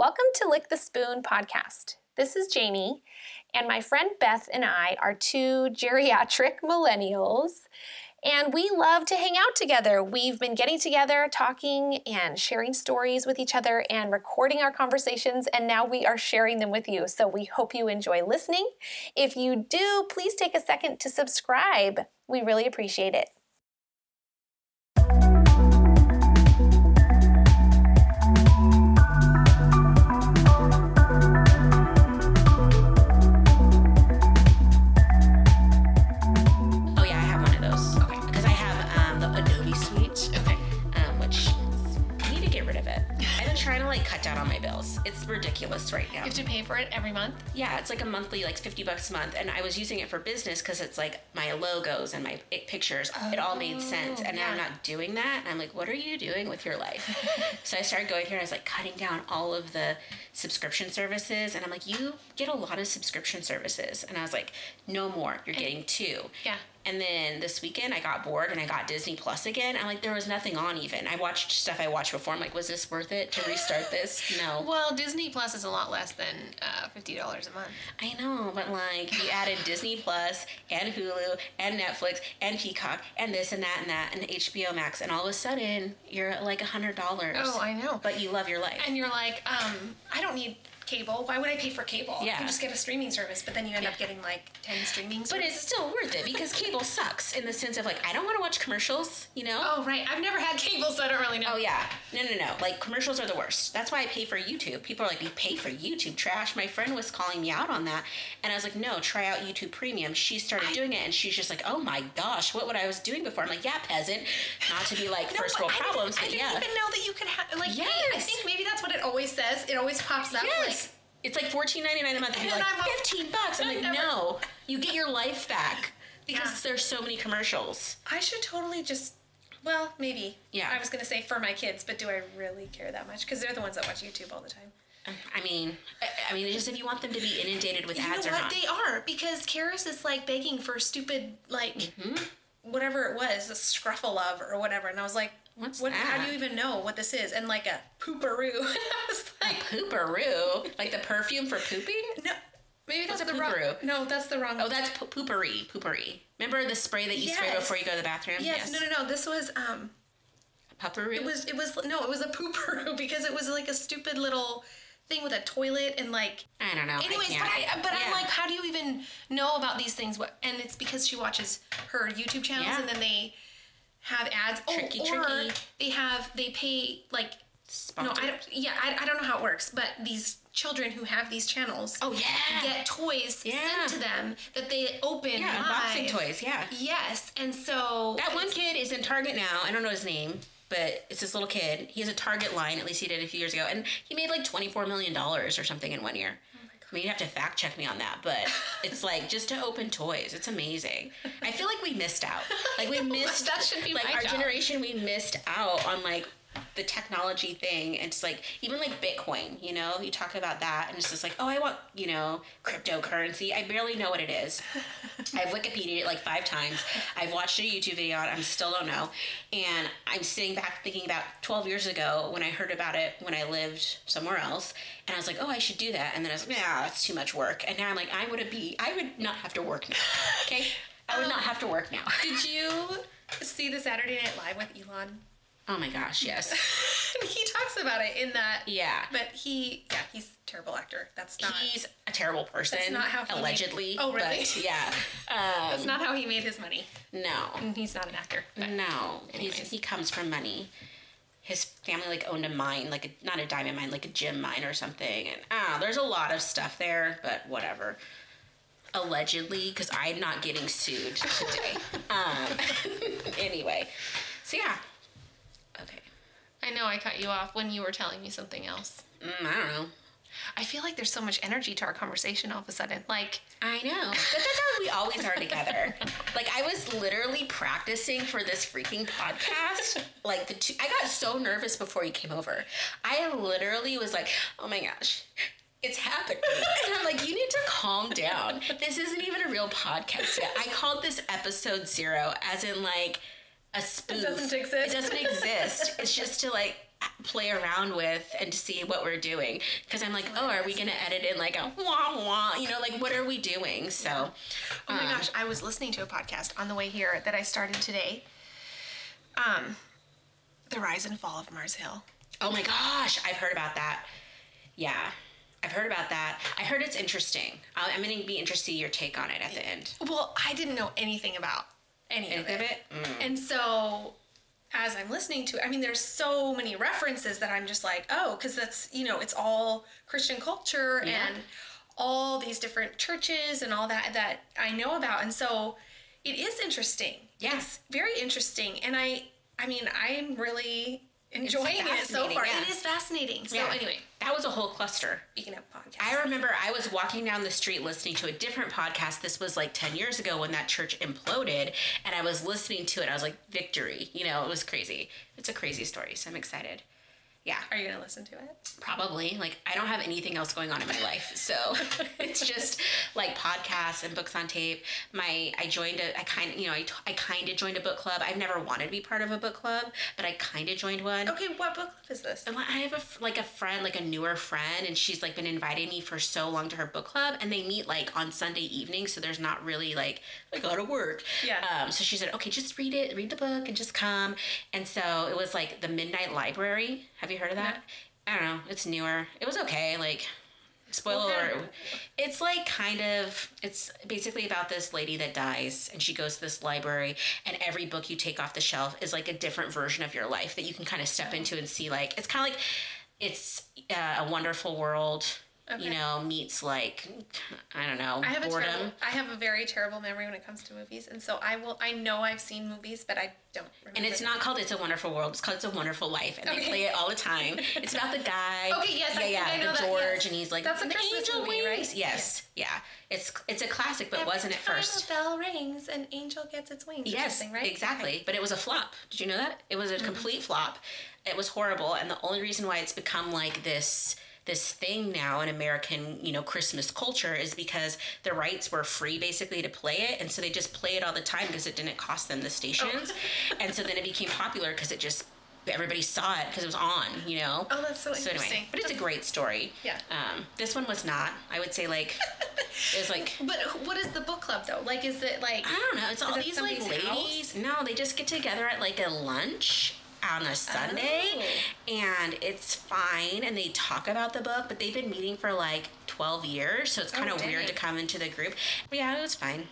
Welcome to Lick the Spoon podcast. This is Jayme, and my friend Beth and I are two geriatric millennials, and we love to hang out together. We've been getting together, talking, and sharing stories with each other and recording our conversations, and now we are sharing them with you. So we hope you enjoy listening. If you do, please take a second to subscribe. We really appreciate it. Cut down on my bills. It's ridiculous right now. You have to pay for it every month? Yeah, it's like a monthly, like fifty bucks a month, and I was using it for business because it's like my logos and my pictures. it all made oh, sense, and now I'm not doing that. And I'm like, what are you doing with your life? so I started going through and I was like cutting down all of the subscription services, and I'm like, you get a lot of subscription services, and I was like, no more. You're getting two. Yeah. And then this weekend I got bored and I got Disney Plus again. I'm like, there was nothing on even. I watched stuff I watched before. I'm like, was this worth it to restart this? No. Well, Disney Plus is a lot less than uh, fifty dollars a month. I know, but like you added Disney Plus and Hulu and Netflix and Peacock and this and that and that and HBO Max and all of a sudden you're like a hundred dollars. Oh, I know. But you love your life. And you're like, um, I don't need cable. Why would I pay for cable? I Yeah. can just get a streaming service. But then you end up getting like ten streaming services. but it's still worth it because cable sucks in the sense of like I don't want to watch commercials, you know? oh right, I've never had cable, so I don't really know. Oh yeah, no, no, no. Like commercials are the worst. That's why I pay for YouTube. People are like, "You pay for YouTube trash." My friend was calling me out on that, and I was like, "No, try out YouTube Premium." She started doing it, and she's just like, "Oh my gosh, what what I was doing before?" I'm like, "Yeah, peasant." Not to be like No, first world I didn't- problems, I but didn't yeah. even know that you could have like. hey, I think maybe that's what it always says. It always pops up. Yes. It's like fourteen ninety nine a month, and And like I'm like, fifteen bucks. I'm I like, never- no, you get your life back because Yeah. there's so many commercials. I should totally just. Well, maybe. Yeah. I was gonna say for my kids, but do I really care that much? Because they're the ones that watch YouTube all the time. I mean, I- mean, just if you want them to be inundated with You ads or not. They are because Karis is like begging for stupid like Mm-hmm. whatever it was, a Scruff-a-Luv or whatever, and I was like, What's what, How do you even know what this is? And like a pooperoo. I was like, Pooperoo, like the perfume for pooping. no, maybe that's What's a the wrong. pooperoo? No, that's the wrong. Oh, that's po- poopery. Poopery. Remember the spray that you spray before you go to the bathroom? yes, No, no, no. This was um. Pooperoo. It was. It was no. It was a pooperoo because it was like a stupid little thing with a toilet and like. I don't know. Anyways, I but. I but I'm like, how do you even know about these things? What and it's because she watches her YouTube channels Yeah. and then they have ads. Tricky, oh, or tricky. they have they pay like no, I don't. Yeah, I, I don't know how it works, but these children who have these channels Oh yeah. get toys Yeah. sent to them that they open yeah, live. unboxing toys. Yeah. Yes, and so That one kid is in Target now. I don't know his name, but it's this little kid. He has a Target line. At least he did a few years ago, and he made like twenty four million dollars or something in one year. Oh I mean, you have to fact check me on that, but it's like just to open toys. It's amazing. I feel like we missed out. Like we missed. that should be like our job. generation. We missed out on like the technology thing. It's like even like Bitcoin. You know, you talk about that, and it's just like, oh, I want you know cryptocurrency. I barely know what it is. I've Wikipedia it like five times. I've watched a YouTube video on it. I still don't know. And I'm sitting back thinking about 12 years ago when I heard about it when I lived somewhere else. And I was like, oh, I should do that. And then I was like, nah, it's too much work. And now I'm like, I would be, I would not have to work now. Okay? I would um, not have to work now. did you see the Saturday Night Live with Elon? Oh my gosh, yes. he talks about it in that. Yeah. But he, yeah, he's a terrible actor. That's not. He's a terrible person. That's not how he made- allegedly. Oh, really? But yeah. Um, that's not how he made his money. no. And he's not an actor. No, he's, he comes from money. His family like owned a mine, like a, not a diamond mine, like a gem mine or something. And ah, there's a lot of stuff there, but whatever. Allegedly, because I'm not getting sued today. um, anyway, so yeah. I know I cut you off when you were telling me something else. Mm, I don't know. I feel like there's so much energy to our conversation all of a sudden. Like, I know. But that's how we always are together. Like I was literally practicing for this freaking podcast. Like the two, I got so nervous before you came over. I literally was like, "Oh my gosh, it's happening," and I'm like, "You need to calm down. This isn't even a real podcast yet." I called this episode zero, as in like a spoof. doesn't exist. It doesn't exist. It's just to like play around with and to see what we're doing because I'm like, oh, are we gonna edit in like a wah wah? You know, like what are we doing? So, Oh my um, gosh, I was listening to a podcast on the way here that I started today. Um, The Rise and Fall of Mars Hill. Oh my gosh, I've heard about that. Yeah, I've heard about that. I heard it's interesting. I'm gonna be interested to see your take on it at the end. Well, I didn't know anything about any of Any of it. it? Mm. And so as I'm listening to it, I mean, there's so many references that I'm just like, oh, because that's, you know, it's all Christian culture Yeah. and all these different churches and all that that I know about. And so it is interesting. Yeah. Very interesting. And I, I mean, I'm really enjoying it so far. yeah. It is fascinating. So Yeah. anyway, that was a whole cluster. speaking of podcasts. I remember I was walking down the street listening to a different podcast. This was like 10 years ago when that church imploded, and I was listening to it. I was like, victory. You know, it was crazy. It's a crazy story, so I'm excited. Yeah, Are you going to listen to it? probably. Like, I don't have anything else going on in my life. So it's just like podcasts and books on tape. My, I joined a, I kind of, you know, I, I kind of joined a book club. I've never wanted to be part of a book club, but I kind of joined one. Okay, what book club is this? And I have a, like a friend, like a newer friend, and she's like been inviting me for so long to her book club, and they meet like on Sunday evening, so there's not really like I gotta work. Yeah. Um. So she said, okay, just read it, read the book, and just come. And so it was like the Midnight Library. Have you heard of that? I don't know. It's newer. It was okay. Like. Spoiler alert. It's like kind of it's basically about this lady that dies and she goes to this library and every book you take off the shelf is like a different version of your life that you can kind of step into and see like it's kind of like it's uh, a wonderful world you know meets like I don't know I have a terrible, I have a very terrible memory when it comes to movies, and so I will. I know I've seen movies, but I don't remember. and it's not called It's a Wonderful World. It's called It's a Wonderful Life, and they play it all the time. It's about the guy. Okay, yes, yeah, yeah, I know the that, George, yes. and he's like That's a the Christmas angel movie, right? wings. Yes, yeah. It's it's a classic, but wasn't at first. bell rings, an angel gets its wings. Yes, right? exactly. But it was a flop. Did you know that? It was a mm-hmm. complete flop. It was horrible, and the only reason why it's become like this this thing now in American, you know, Christmas culture is because the rights were free basically to play it, and so they just play it all the time because it didn't cost them the stations, and so then it became popular because it just everybody saw it because it was on, you know. Oh, that's so So interesting. anyway, but it's a great story. Yeah. Um, this one was not. I would say like it was like But what is the book club though? Like, is it like? I don't know. It's all these like ladies. No, they just get together at like a lunch on a Sunday, Oh. and it's fine. And they talk about the book, but they've been meeting for like twelve years, so it's kind of Oh, dang. weird to come into the group. But yeah, it was fine.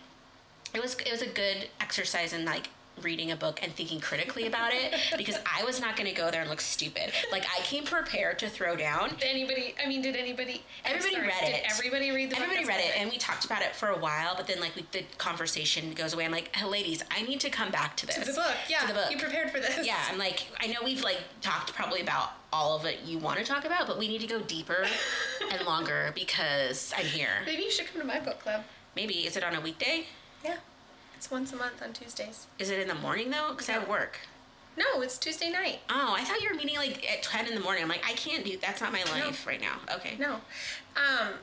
It was it was a good exercise in like reading a book and thinking critically about it because I was not going to go there and look stupid. Like I came prepared to throw down. Did anybody? I mean, did anybody? Everybody sorry, read did it. Everybody read the? Everybody read it, and we talked about it for a while. But then, like, we, the conversation goes away. I'm like, hey, ladies, I need to come back to this. To the book, yeah. To the book. You prepared for this? Yeah, I'm like, I know we've like talked probably about all of it you want to talk about, but we need to go deeper and longer because I'm here. Maybe you should come to my book club. Maybe is it on a weekday? Yeah. It's once a month on Tuesdays. Is it in the morning though? Because I have work. No, it's Tuesday night. Oh, I thought you were meeting like at ten in the morning. I'm like, I can't do. That's not my life right now. Okay. No. Um,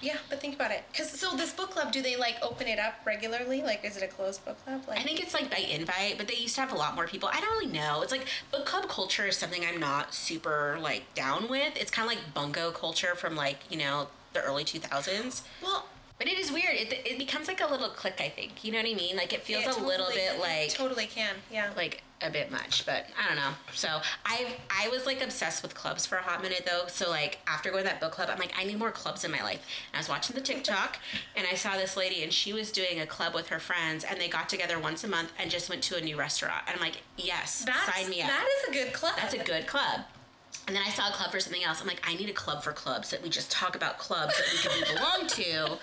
yeah, but think about it. Cause so this book club, do they like open it up regularly? Like, is it a closed book club? Like, I think it's like by invite, but they used to have a lot more people. I don't really know. It's like book club culture is something I'm not super like down with. It's kind of like bunco culture from like you know the early 2000s. well, But it is weird. It, it becomes like a little click. I think you know what I mean. Like it feels it a little bit like totally can. Yeah. like a bit much, but I don't know. So I I was like obsessed with clubs for a hot minute though. So like after going to that book club, I'm like I need more clubs in my life. And I was watching the TikTok and I saw this lady and she was doing a club with her friends and they got together once a month and just went to a new restaurant. And I'm like, yes, That's, sign me up. That is a good club. That's a good club. And then I saw a club for something else. I'm like, I need a club for clubs that we just talk about clubs that we can belong to,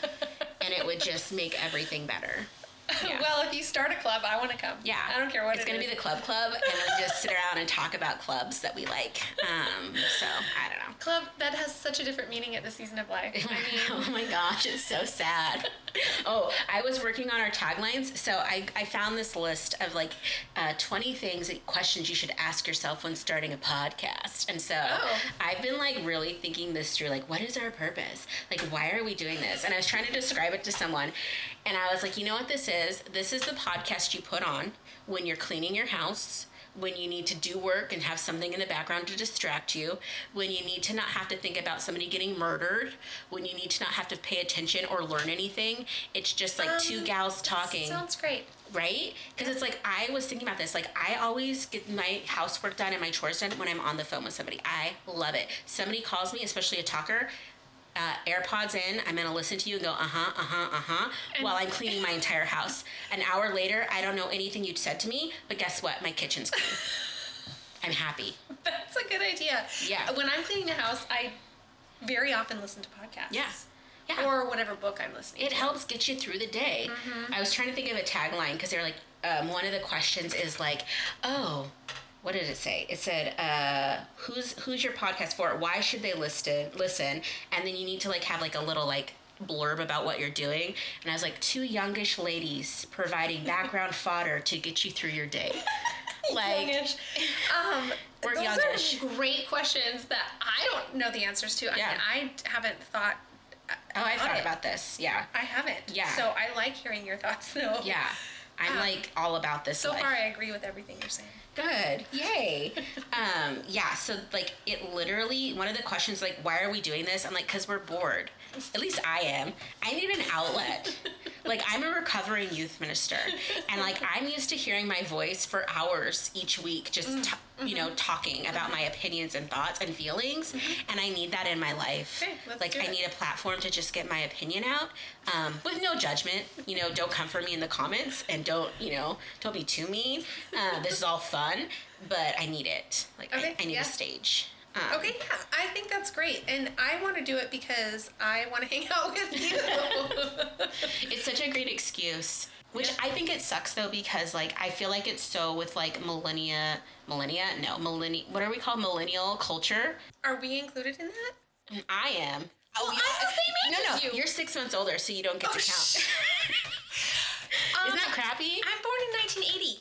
and it would just make everything better. Yeah. well, if you start a club, I want to come. Yeah, I don't care what it's it gonna be the club club, and we'll just sit around and talk about clubs that we like. Um, so I don't know. club that has such a different meaning at the season of life. I mean, oh my gosh, it's so sad. Oh, I was working on our taglines, so I, I found this list of like uh, 20 things, questions you should ask yourself when starting a podcast. And so Oh. I've been like really thinking this through like, what is our purpose? Like, why are we doing this? And I was trying to describe it to someone, and I was like, you know what this is? This is the podcast you put on when you're cleaning your house when you need to do work and have something in the background to distract you, when you need to not have to think about somebody getting murdered, when you need to not have to pay attention or learn anything. It's just like two Um, gals talking Sounds great. right? Because it's like I was thinking about this. Like I always get my housework done and my chores done when I'm on the phone with somebody. I love it. Somebody calls me, especially a talker. Uh, AirPods in, I'm gonna listen to you and go, uh huh, uh huh, uh huh, while I'm cleaning my entire house. An hour later, I don't know anything you'd said to me, but guess what? My kitchen's clean. I'm happy. That's a good idea. Yeah. When I'm cleaning the house, I very often listen to podcasts. Yeah. Yeah. Or whatever book I'm listening it to. helps get you through the day. I was trying to think of a tagline because they're like, um, one of the questions is like, oh, what did it say? It said, uh, who's who's your podcast for? Why should they listen? Listen, and then you need to like have like a little like blurb about what you're doing. And I was like, two youngish ladies providing background fodder to get you through your day. like, Youngish. Um, We're those youngish. are great questions that I don't know the answers to. Yeah. I mean, I haven't thought. oh, I thought it. about this. Yeah, I haven't. Yeah. So I like hearing your thoughts, though. yeah. I'm Um, like all about this. So life. far, I agree with everything you're saying. Good. Yay. um, yeah, so like it literally one of the questions like why are we doing this? I'm like cuz we're bored. At least I am. I need an outlet. like I'm a recovering youth minister and like I'm used to hearing my voice for hours each week just t- you know talking about my opinions and thoughts and feelings and I need that in my life. Okay, like I need a platform to just get my opinion out um, with no judgment. You know, don't come for me in the comments and don't, you know, don't be too mean. Uh, this is all fun, but I need it. Like, Okay, I, I need yeah. a stage. Um, Okay, yeah, I think that's great, and I want to do it because I want to hang out with you. It's such a great excuse. Which. I think it sucks though because like I feel like it's so with like millennia, millennia, no, millennia. What are we called? Millennial culture. Are we included in that? I am. Oh, I'm the same age no, no, you. you're six months older, so you don't get Oh, to count. Isn't that Um, crappy? I'm born in 1980.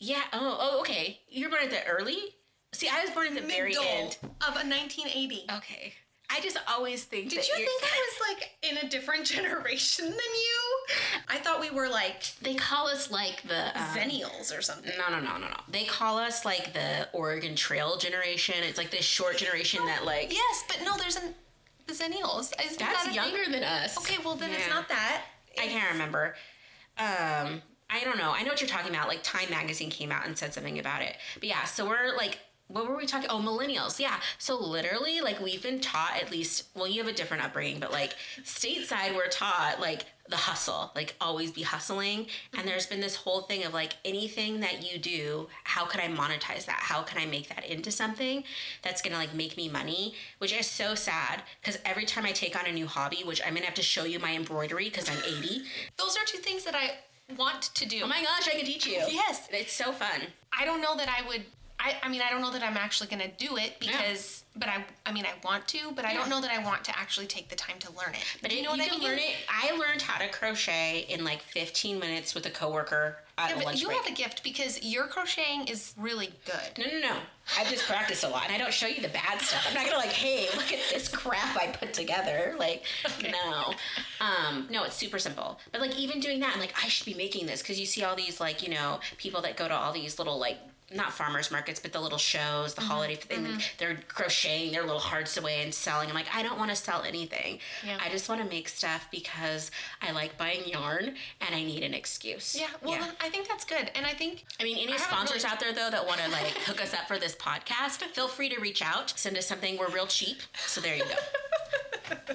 Yeah. Oh, oh, okay. You're born at the early. See, I was born at the very end. of a 1980. Okay. I just always think. Did that you think I was like in a different generation than you? I thought we were like They call us like the um, zennials or something. No, no, no, no, no. They call us like the Oregon Trail generation. It's like this short generation that like Yes, but no, there's an the zennials. That that's thing? younger than us. Okay, well then it's not that. I can't remember. Um, I don't know. I know what you're talking about. Like Time Magazine came out and said something about it. But yeah, so we're like, what were we talking? Oh, millennials. Yeah. So literally, like we've been taught at least. Well, you have a different upbringing, but like stateside, we're taught like the hustle, like always be hustling. And mm-hmm. there's been this whole thing of like anything that you do, how can I monetize that? How can I make that into something that's gonna like make me money? Which is so sad because every time I take on a new hobby, which I'm gonna have to show you my embroidery because I'm 80. Those are two things that I want to do. Oh my gosh, I can teach you. Yes. It's so fun. I don't know that I would. I, I mean, I don't know that I'm actually going to do it because, but I, I mean, I want to, but I don't know that I want to actually take the time to learn it. But Do you know what I can mean? learn it. I learned how to crochet in like 15 minutes with a coworker at Yeah, a but lunch you break. have a gift because your crocheting is really good. no, no, no. I've just practice a lot, and I don't show you the bad stuff. I'm not gonna like, hey, look at this crap I put together. Like, no, um, no, it's super simple. But like, even doing that, I'm like, I should be making this because you see all these like, you know, people that go to all these little like. Not farmers markets, but the little shows, the Mm-hmm. holiday thing. They're crocheting their little hearts away and selling. I'm like, I don't want to sell anything. Yeah. I just want to make stuff because I like buying yarn and I need an excuse. Yeah, well, Then I think that's good, and I think I mean, any I sponsors really- out there though that want to like hook us up for this podcast, feel free to reach out. Send us something. We're real cheap. So there you go.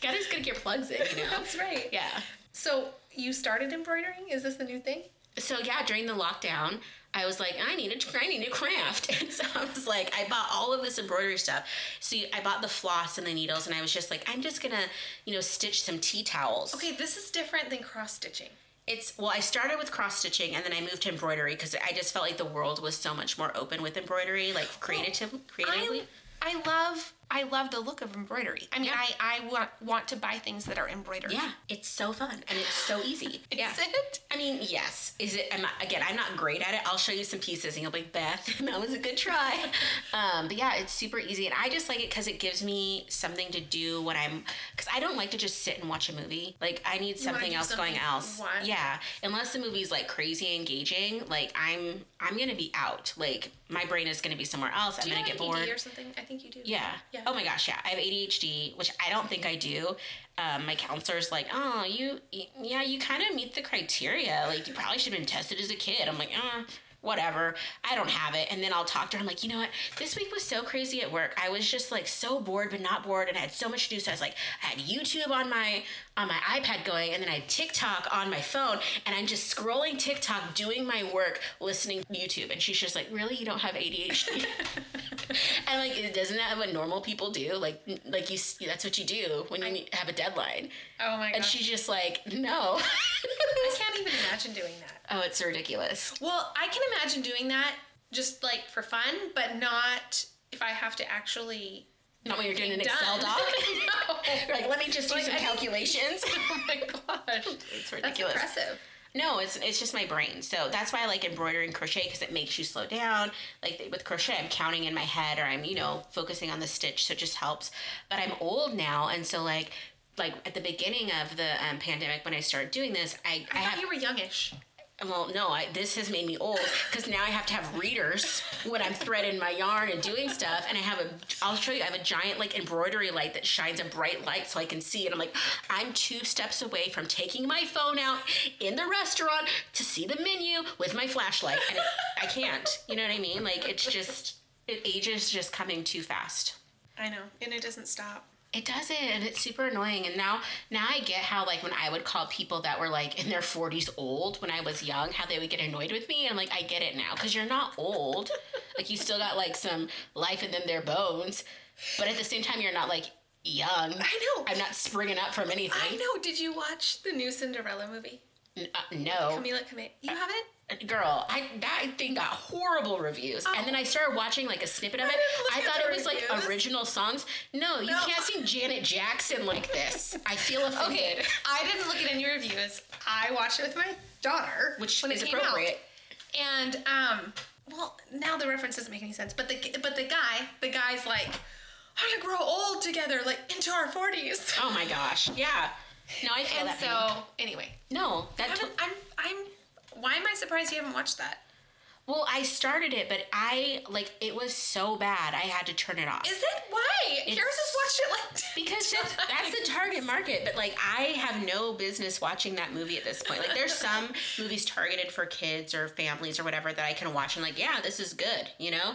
Gotta just get your plugs in, you know. that's right. Yeah. So you started embroidering? Is this the new thing? So yeah, during the lockdown, I was like, I need a, I need a craft, and so I was like, I bought all of this embroidery stuff. So I bought the floss and the needles, and I was just like, I'm just gonna, you know, stitch some tea towels. Okay, this is different than cross stitching. It's well, I started with cross stitching and then I moved to embroidery because I just felt like the world was so much more open with embroidery, like creative, creatively. I, I love I love the look of embroidery. I mean, Yeah. I, I want, want to buy things that are embroidered. Yeah, it's so fun and it's so easy. yeah. Is it? I mean, yes. Is it? I'm not, again, I'm not great at it. I'll show you some pieces, and you'll be like, Beth, that was a good try. um, but yeah, it's super easy, and I just like it because it gives me something to do when I'm. Because I don't like to just sit and watch a movie. Like I need something else going something else. fun. Yeah, unless the movie's like crazy engaging, like I'm I'm gonna be out. Like my brain is gonna be somewhere else. I'm gonna get bored. or something? I think you do. Yeah. Yeah. Oh my gosh, yeah. I have ADHD, which I don't think I do. Um, my counselor's like, oh, you, yeah, you kind of meet the criteria. Like, you probably should have been tested as a kid. I'm like, uh, whatever. I don't have it. And then I'll talk to her. I'm like, you know what? This week was so crazy at work. I was just like so bored, but not bored, and I had so much to do. So I was like, I had YouTube on my on my iPad going, and then I had TikTok on my phone, and I'm just scrolling TikTok, doing my work, listening to YouTube. And she's just like, really, you don't have ADHD? and like, doesn't that what normal people do? Like, like you, that's what you do when you need- have a deadline. Oh my god. And she's just like, no. I can't even imagine doing that. Oh, it's ridiculous. Well, I can imagine doing that just like for fun, but not if I have to actually. Not when you're doing an Done. Excel doc. no. Like, let me just do Like, some I calculations. oh my gosh. It's ridiculous. That's impressive. No, it's it's just my brain. So that's why I like embroidery and crochet because it makes you slow down. Like with crochet, I'm counting in my head or I'm you know focusing on the stitch, so it just helps. But I'm old now, and so like like at the beginning of the um, pandemic when I started doing this, I I, I thought have you were youngish. Well no, I, this has made me old because now I have to have readers when I'm threading my yarn and doing stuff, and I have a I'll show you I have a giant like embroidery light that shines a bright light so I can see, and I'm like I'm two steps away from taking my phone out in the restaurant to see the menu with my flashlight, and it, I can't. You know what I mean? Like it's just it ages just coming too fast. I know, and it doesn't stop. It doesn't, and it's super annoying. And now, now I get how like when I would call people that were like in their forties old when I was young, how they would get annoyed with me. And like, I get it now because you're not old. like you still got like some life in them, their bones, but at the same time, you're not like young. I know. I'm not springing up from anything. I know. Did you watch the new Cinderella movie? N- uh, no, Camila Cabello. You haven't? Girl, I that thing got horrible reviews, and then I started watching like a snippet of it. didn't I thought it was like original songs. No, you No. can't sing Janet Jackson like this. I feel offended. Okay, I didn't look at any reviews. I watched it with my daughter, which when is it came out. appropriate. And um, well, now the reference doesn't make any sense. But the but the guy, the guy's like, I'm gonna grow old together, like into our forties. Oh my gosh, yeah. No, I feel And that. so, pain. anyway, no, I that. haven't, I'm I'm. Why am I surprised you haven't watched that? well, I started it, but I like it was so bad. I had to turn it off. Is it why? Karis just watched it like because that's, that's the target market, but like I have no business watching that movie at this point. Like there's some movies targeted for kids or families or whatever that I can watch and like, yeah, this is good, you know?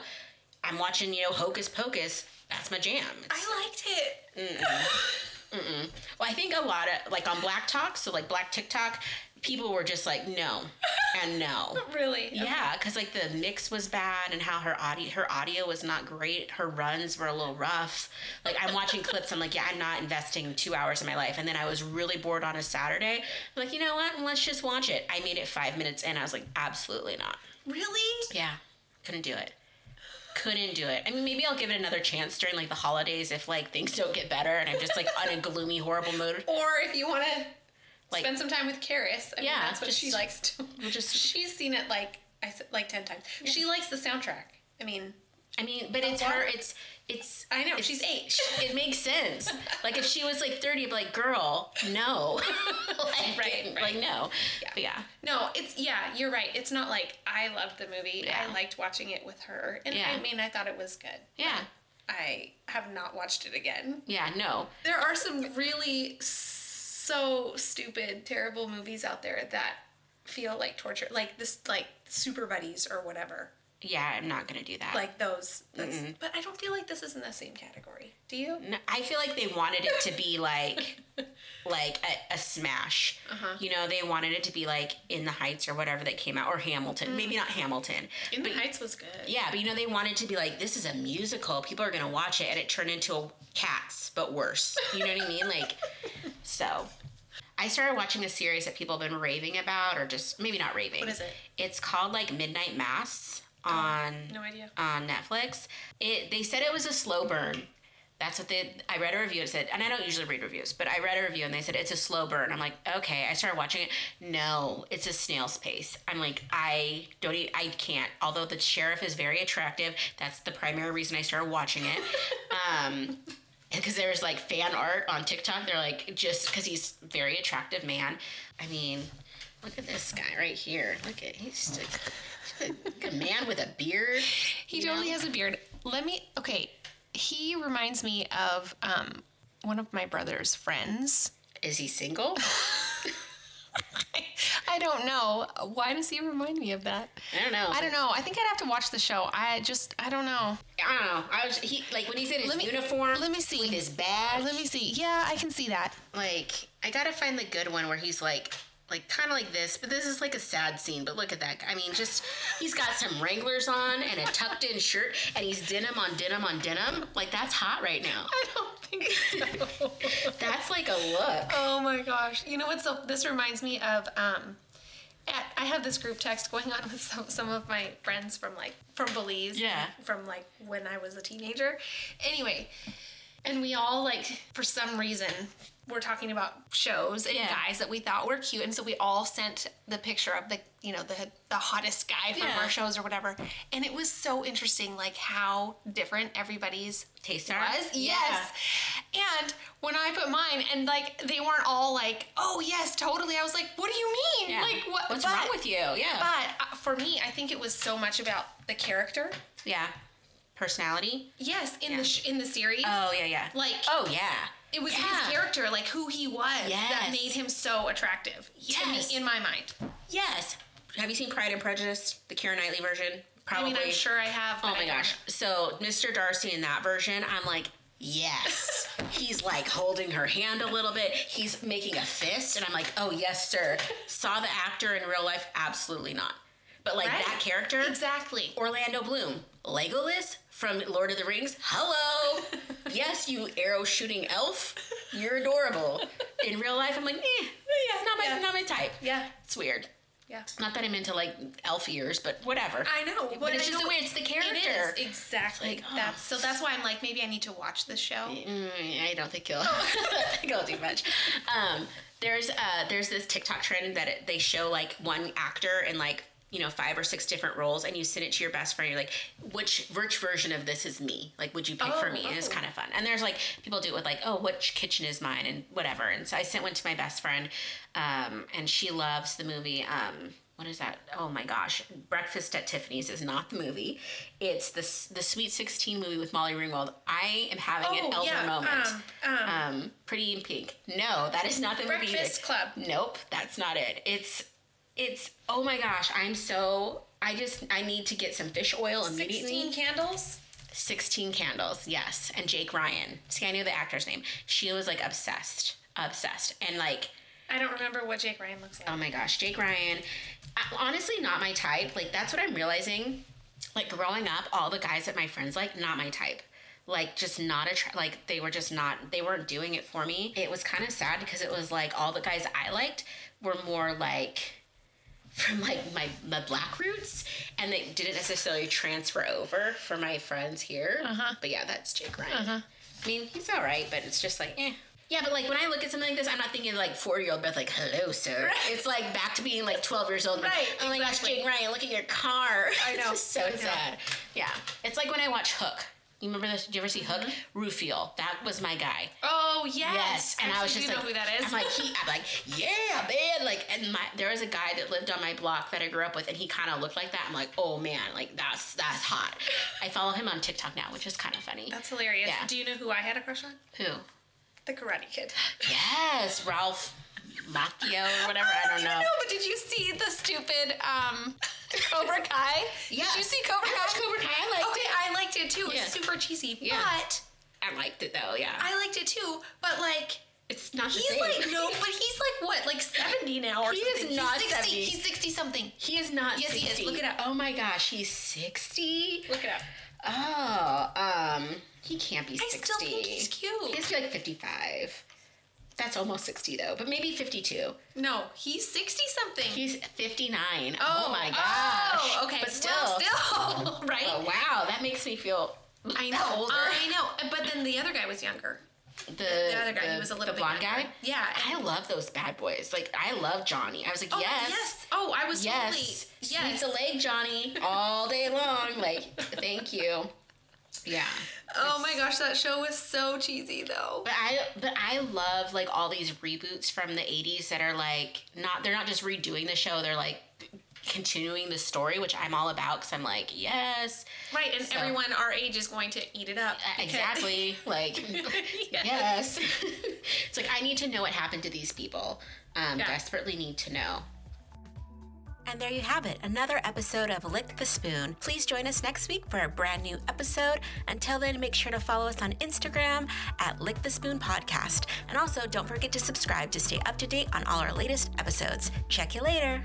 I'm watching, you know, Hocus Pocus. That's my jam. It's- I liked it. Well, I think a lot of like on BlackTok, so like Black TikTok, people were just like no and no. Really? Yeah, because like the mix was bad and how her audio her audio was not great. Her runs were a little rough. Like I'm watching clips, I'm like, yeah, I'm not investing two hours of my life. And then I was really bored on a Saturday. I'm like, you know what? Let's just watch it. I made it five minutes in. I was like, absolutely not. Really? Yeah, couldn't do it. Couldn't do it. I mean, maybe I'll give it another chance during like the holidays if like things don't get better and I'm just like on a gloomy, horrible mood. Or if you want to Like- spend some time with Karis, I mean, Yeah, that's what just- she likes to. just- She's seen it like I said, like ten times. She likes the soundtrack. I mean, I mean, but it's her. It's it's. I know it's- she's eight. It makes sense. Like if she was like thirty, I'd be like, girl, no. like, Right, right. Like no. Yeah. But yeah. No, it's yeah, you're right. It's not like I loved the movie. Yeah. I liked watching it with her, and Yeah. I mean, I thought it was good. Yeah. I have not watched it again. Yeah. No. There are some really so stupid, terrible movies out there that feel like torture, like this, like Super Buddies or whatever. Yeah, I'm not gonna do that. Like those. That's, But I don't feel like this is in the same category. Do you? No, I feel like they wanted it to be like, like a, a smash. Uh-huh. You know, they wanted it to be like In the Heights or whatever that came out, or Hamilton. Mm. Maybe not Hamilton. In the Heights was good. Yeah, but you know, they wanted to be like, this is a musical. People are gonna watch it, and it turned into a Cats, but worse. You know what I mean? Like, so. I started watching a series that people have been raving about, or just maybe not raving. What is it? It's called like Midnight Mass on No idea. on Netflix. It they said it was a slow burn, That's what they. I read a review. It said, and I don't usually read reviews, but I read a review and they said it's a slow burn. I'm like, okay. I started watching it. No, it's a snail's pace. I'm like, I don't. Eat, I can't. Although the sheriff is very attractive, that's the primary reason I started watching it. um, because there was like fan art on TikTok. They're like, just because he's very attractive man. I mean, look at this guy right here. Look at he's just a, a man with a beard. He totally know? has a beard. Let me. Okay, he reminds me of um, one of my brother's friends. Is he single? I don't know. Why does he remind me of that? I don't know. I don't know. I think I'd have to watch the show. I just, I don't know. I don't know. I was he like when he's in his Let me- uniform. let me see. with his badge. Let me see. Yeah, I can see that. like I gotta find the good one where he's like like kind of like this, but this is like a sad scene. But look at that. I mean, just he's got some Wranglers on and a tucked in shirt, and he's denim on denim on denim. Like that's hot right now. I don't think so. That's like a look. oh my gosh. You know what? So this reminds me of. Um, at, I have this group text going on with some, some of my friends from like from Belize. Yeah. From like when I was a teenager. Anyway, and we all like for some reason we're talking about shows and Yeah. guys that we thought were cute, and so we all sent the picture of the you know the the hottest guy from Yeah. our shows or whatever, and it was so interesting like how different everybody's Taste are? was. Yes. And when I put mine, and like they weren't all like, "Oh yes, totally," I was like, "What do you mean? Like what? What's but- wrong with you? Yeah. But uh, for me, I think it was so much about the character. yeah. Personality. Yes, in the sh- in the series, Oh yeah, yeah. like Oh yeah. It was yeah. his character, like who he was, that made him so attractive to me in my mind. Yes. Have you seen Pride and Prejudice, the Keira Knightley version? Probably. I mean, I'm sure I have. Oh my gosh. So Mr. Darcy in that version, I'm like, yes. He's like holding her hand a little bit. He's making a fist, and I'm like, oh yes, sir. Saw the actor in real life? Absolutely not. But like Right. that character, Exactly. Orlando Bloom, Legolas from Lord of the Rings. Hello. yes, you arrow shooting elf. You're adorable. In real life, I'm like, eh, Yeah, not my yeah. not my type. Yeah. It's weird. Yeah. Not that I'm into like elf ears, but whatever. I know, But it's I just the way it's the character. It is exactly. Like, oh. that's so. That's why I'm like, maybe I need to watch this show. Mm, I don't think you'll go too much. Um, there's uh, there's this TikTok trend that it, they show like one actor in like you know five or six different roles, and you send it to your best friend. You're like, which which version of this is me? Like, would you pick for Oh, me? And it's oh. kind of fun. And there's like people do it with like, oh, which kitchen is mine, and whatever. And so I sent one to my best friend, um, and she loves the movie. Um, what is that? Oh my gosh, Breakfast at Tiffany's is not the movie. It's the the Sweet Sixteen movie with Molly Ringwald. I am having an Oh, elder yeah, moment. um, um, Um, Pretty in Pink. No, that is not the movie. Breakfast Club. Nope, that's not it. It's it's oh my gosh, I'm so I just I need to get some fish oil immediately. Sixteen candles. 16 candles, yes. And Jake Ryan. See, I knew the actor's name. She was like obsessed. Obsessed. And like, I don't remember what Jake Ryan looks like. oh my gosh, Jake Ryan. Honestly, not my type. Like, that's what I'm realizing. Like, growing up, all the guys that my friends like, not my type. Like, just not a, tra- like, they were just not, they weren't doing it for me. It was kind of sad because it was like all the guys I liked were more like, from like my, my black roots and they didn't necessarily transfer over for my friends here. Uh-huh. But yeah, that's Jake Ryan. I mean, he's all right, but it's just like, eh. Yeah, but like when I look at something like this, I'm not thinking like 40 year old Beth, like, hello, sir. It's like back to being like 12 years old. like, Right, oh my gosh. Jake Ryan, look at your car. I know, it's just so I know. sad. Yeah. It's like when I watch Hook. You remember this? Did you ever see Hook? Rufio. That was my guy. Oh yes. Yes, and I was just do like, know who that is. I'm like, he, I'm like, yeah, man, like, and my there was a guy that lived on my block that I grew up with, and he kind of looked like that. I'm like, oh man, like that's that's hot. I follow him on TikTok now, which is kind of funny. That's hilarious. Yeah. Do you know who I had a crush on? Who? The Karate Kid. Yes, Ralph Macchio or whatever. I don't know. No, but did you see the stupid um Cobra Kai? Yeah. Did you see Cobra I Kai? watched Cobra Kai. I liked okay, it. I liked it too. It was Yeah. super cheesy, Yeah. but I liked it though. Yeah, I liked it too. But like, it's not the he's same. like no, but he's like what, like seventy now or He is not he's 60, 70. He's sixty something. he is not. Yes, he is. 60. Look it up. Oh my gosh, he's sixty. Look it up. Oh, um, he can't be sixty. I sixty. still think he's cute. He has to be like fifty-five. That's almost sixty though, but maybe fifty-two. No, he's sixty something. He's fifty-nine. Oh, oh my oh, gosh. Oh, okay. But still. Well, still, right? Oh wow, that makes me feel I know. older. I know. But then the other guy was younger. the, The other guy, the, he was a little the blonde younger. guy. Yeah. I love those bad boys. Like I love Johnny. I was like, Oh, yes, yes. Oh, I was yes, totally. sweep Yes. the leg, Johnny, all day long. Like, thank you. Yeah. Oh my gosh, that show was so cheesy though. But I but I love like all these reboots from the 80s that are like not they're not just redoing the show, they're like continuing the story, which I'm all about cuz I'm like, yes. Right, and So- everyone our age is going to eat it up. Uh, because- Exactly. Like yes. it's like I need to know what happened to these people. Um Yeah. desperately need to know. And there you have it, another episode of Lick the Spoon. Please join us next week for a brand new episode. Until then, make sure to follow us on Instagram at Lick the Spoon Podcast. And also, don't forget to subscribe to stay up to date on all our latest episodes. Check you later.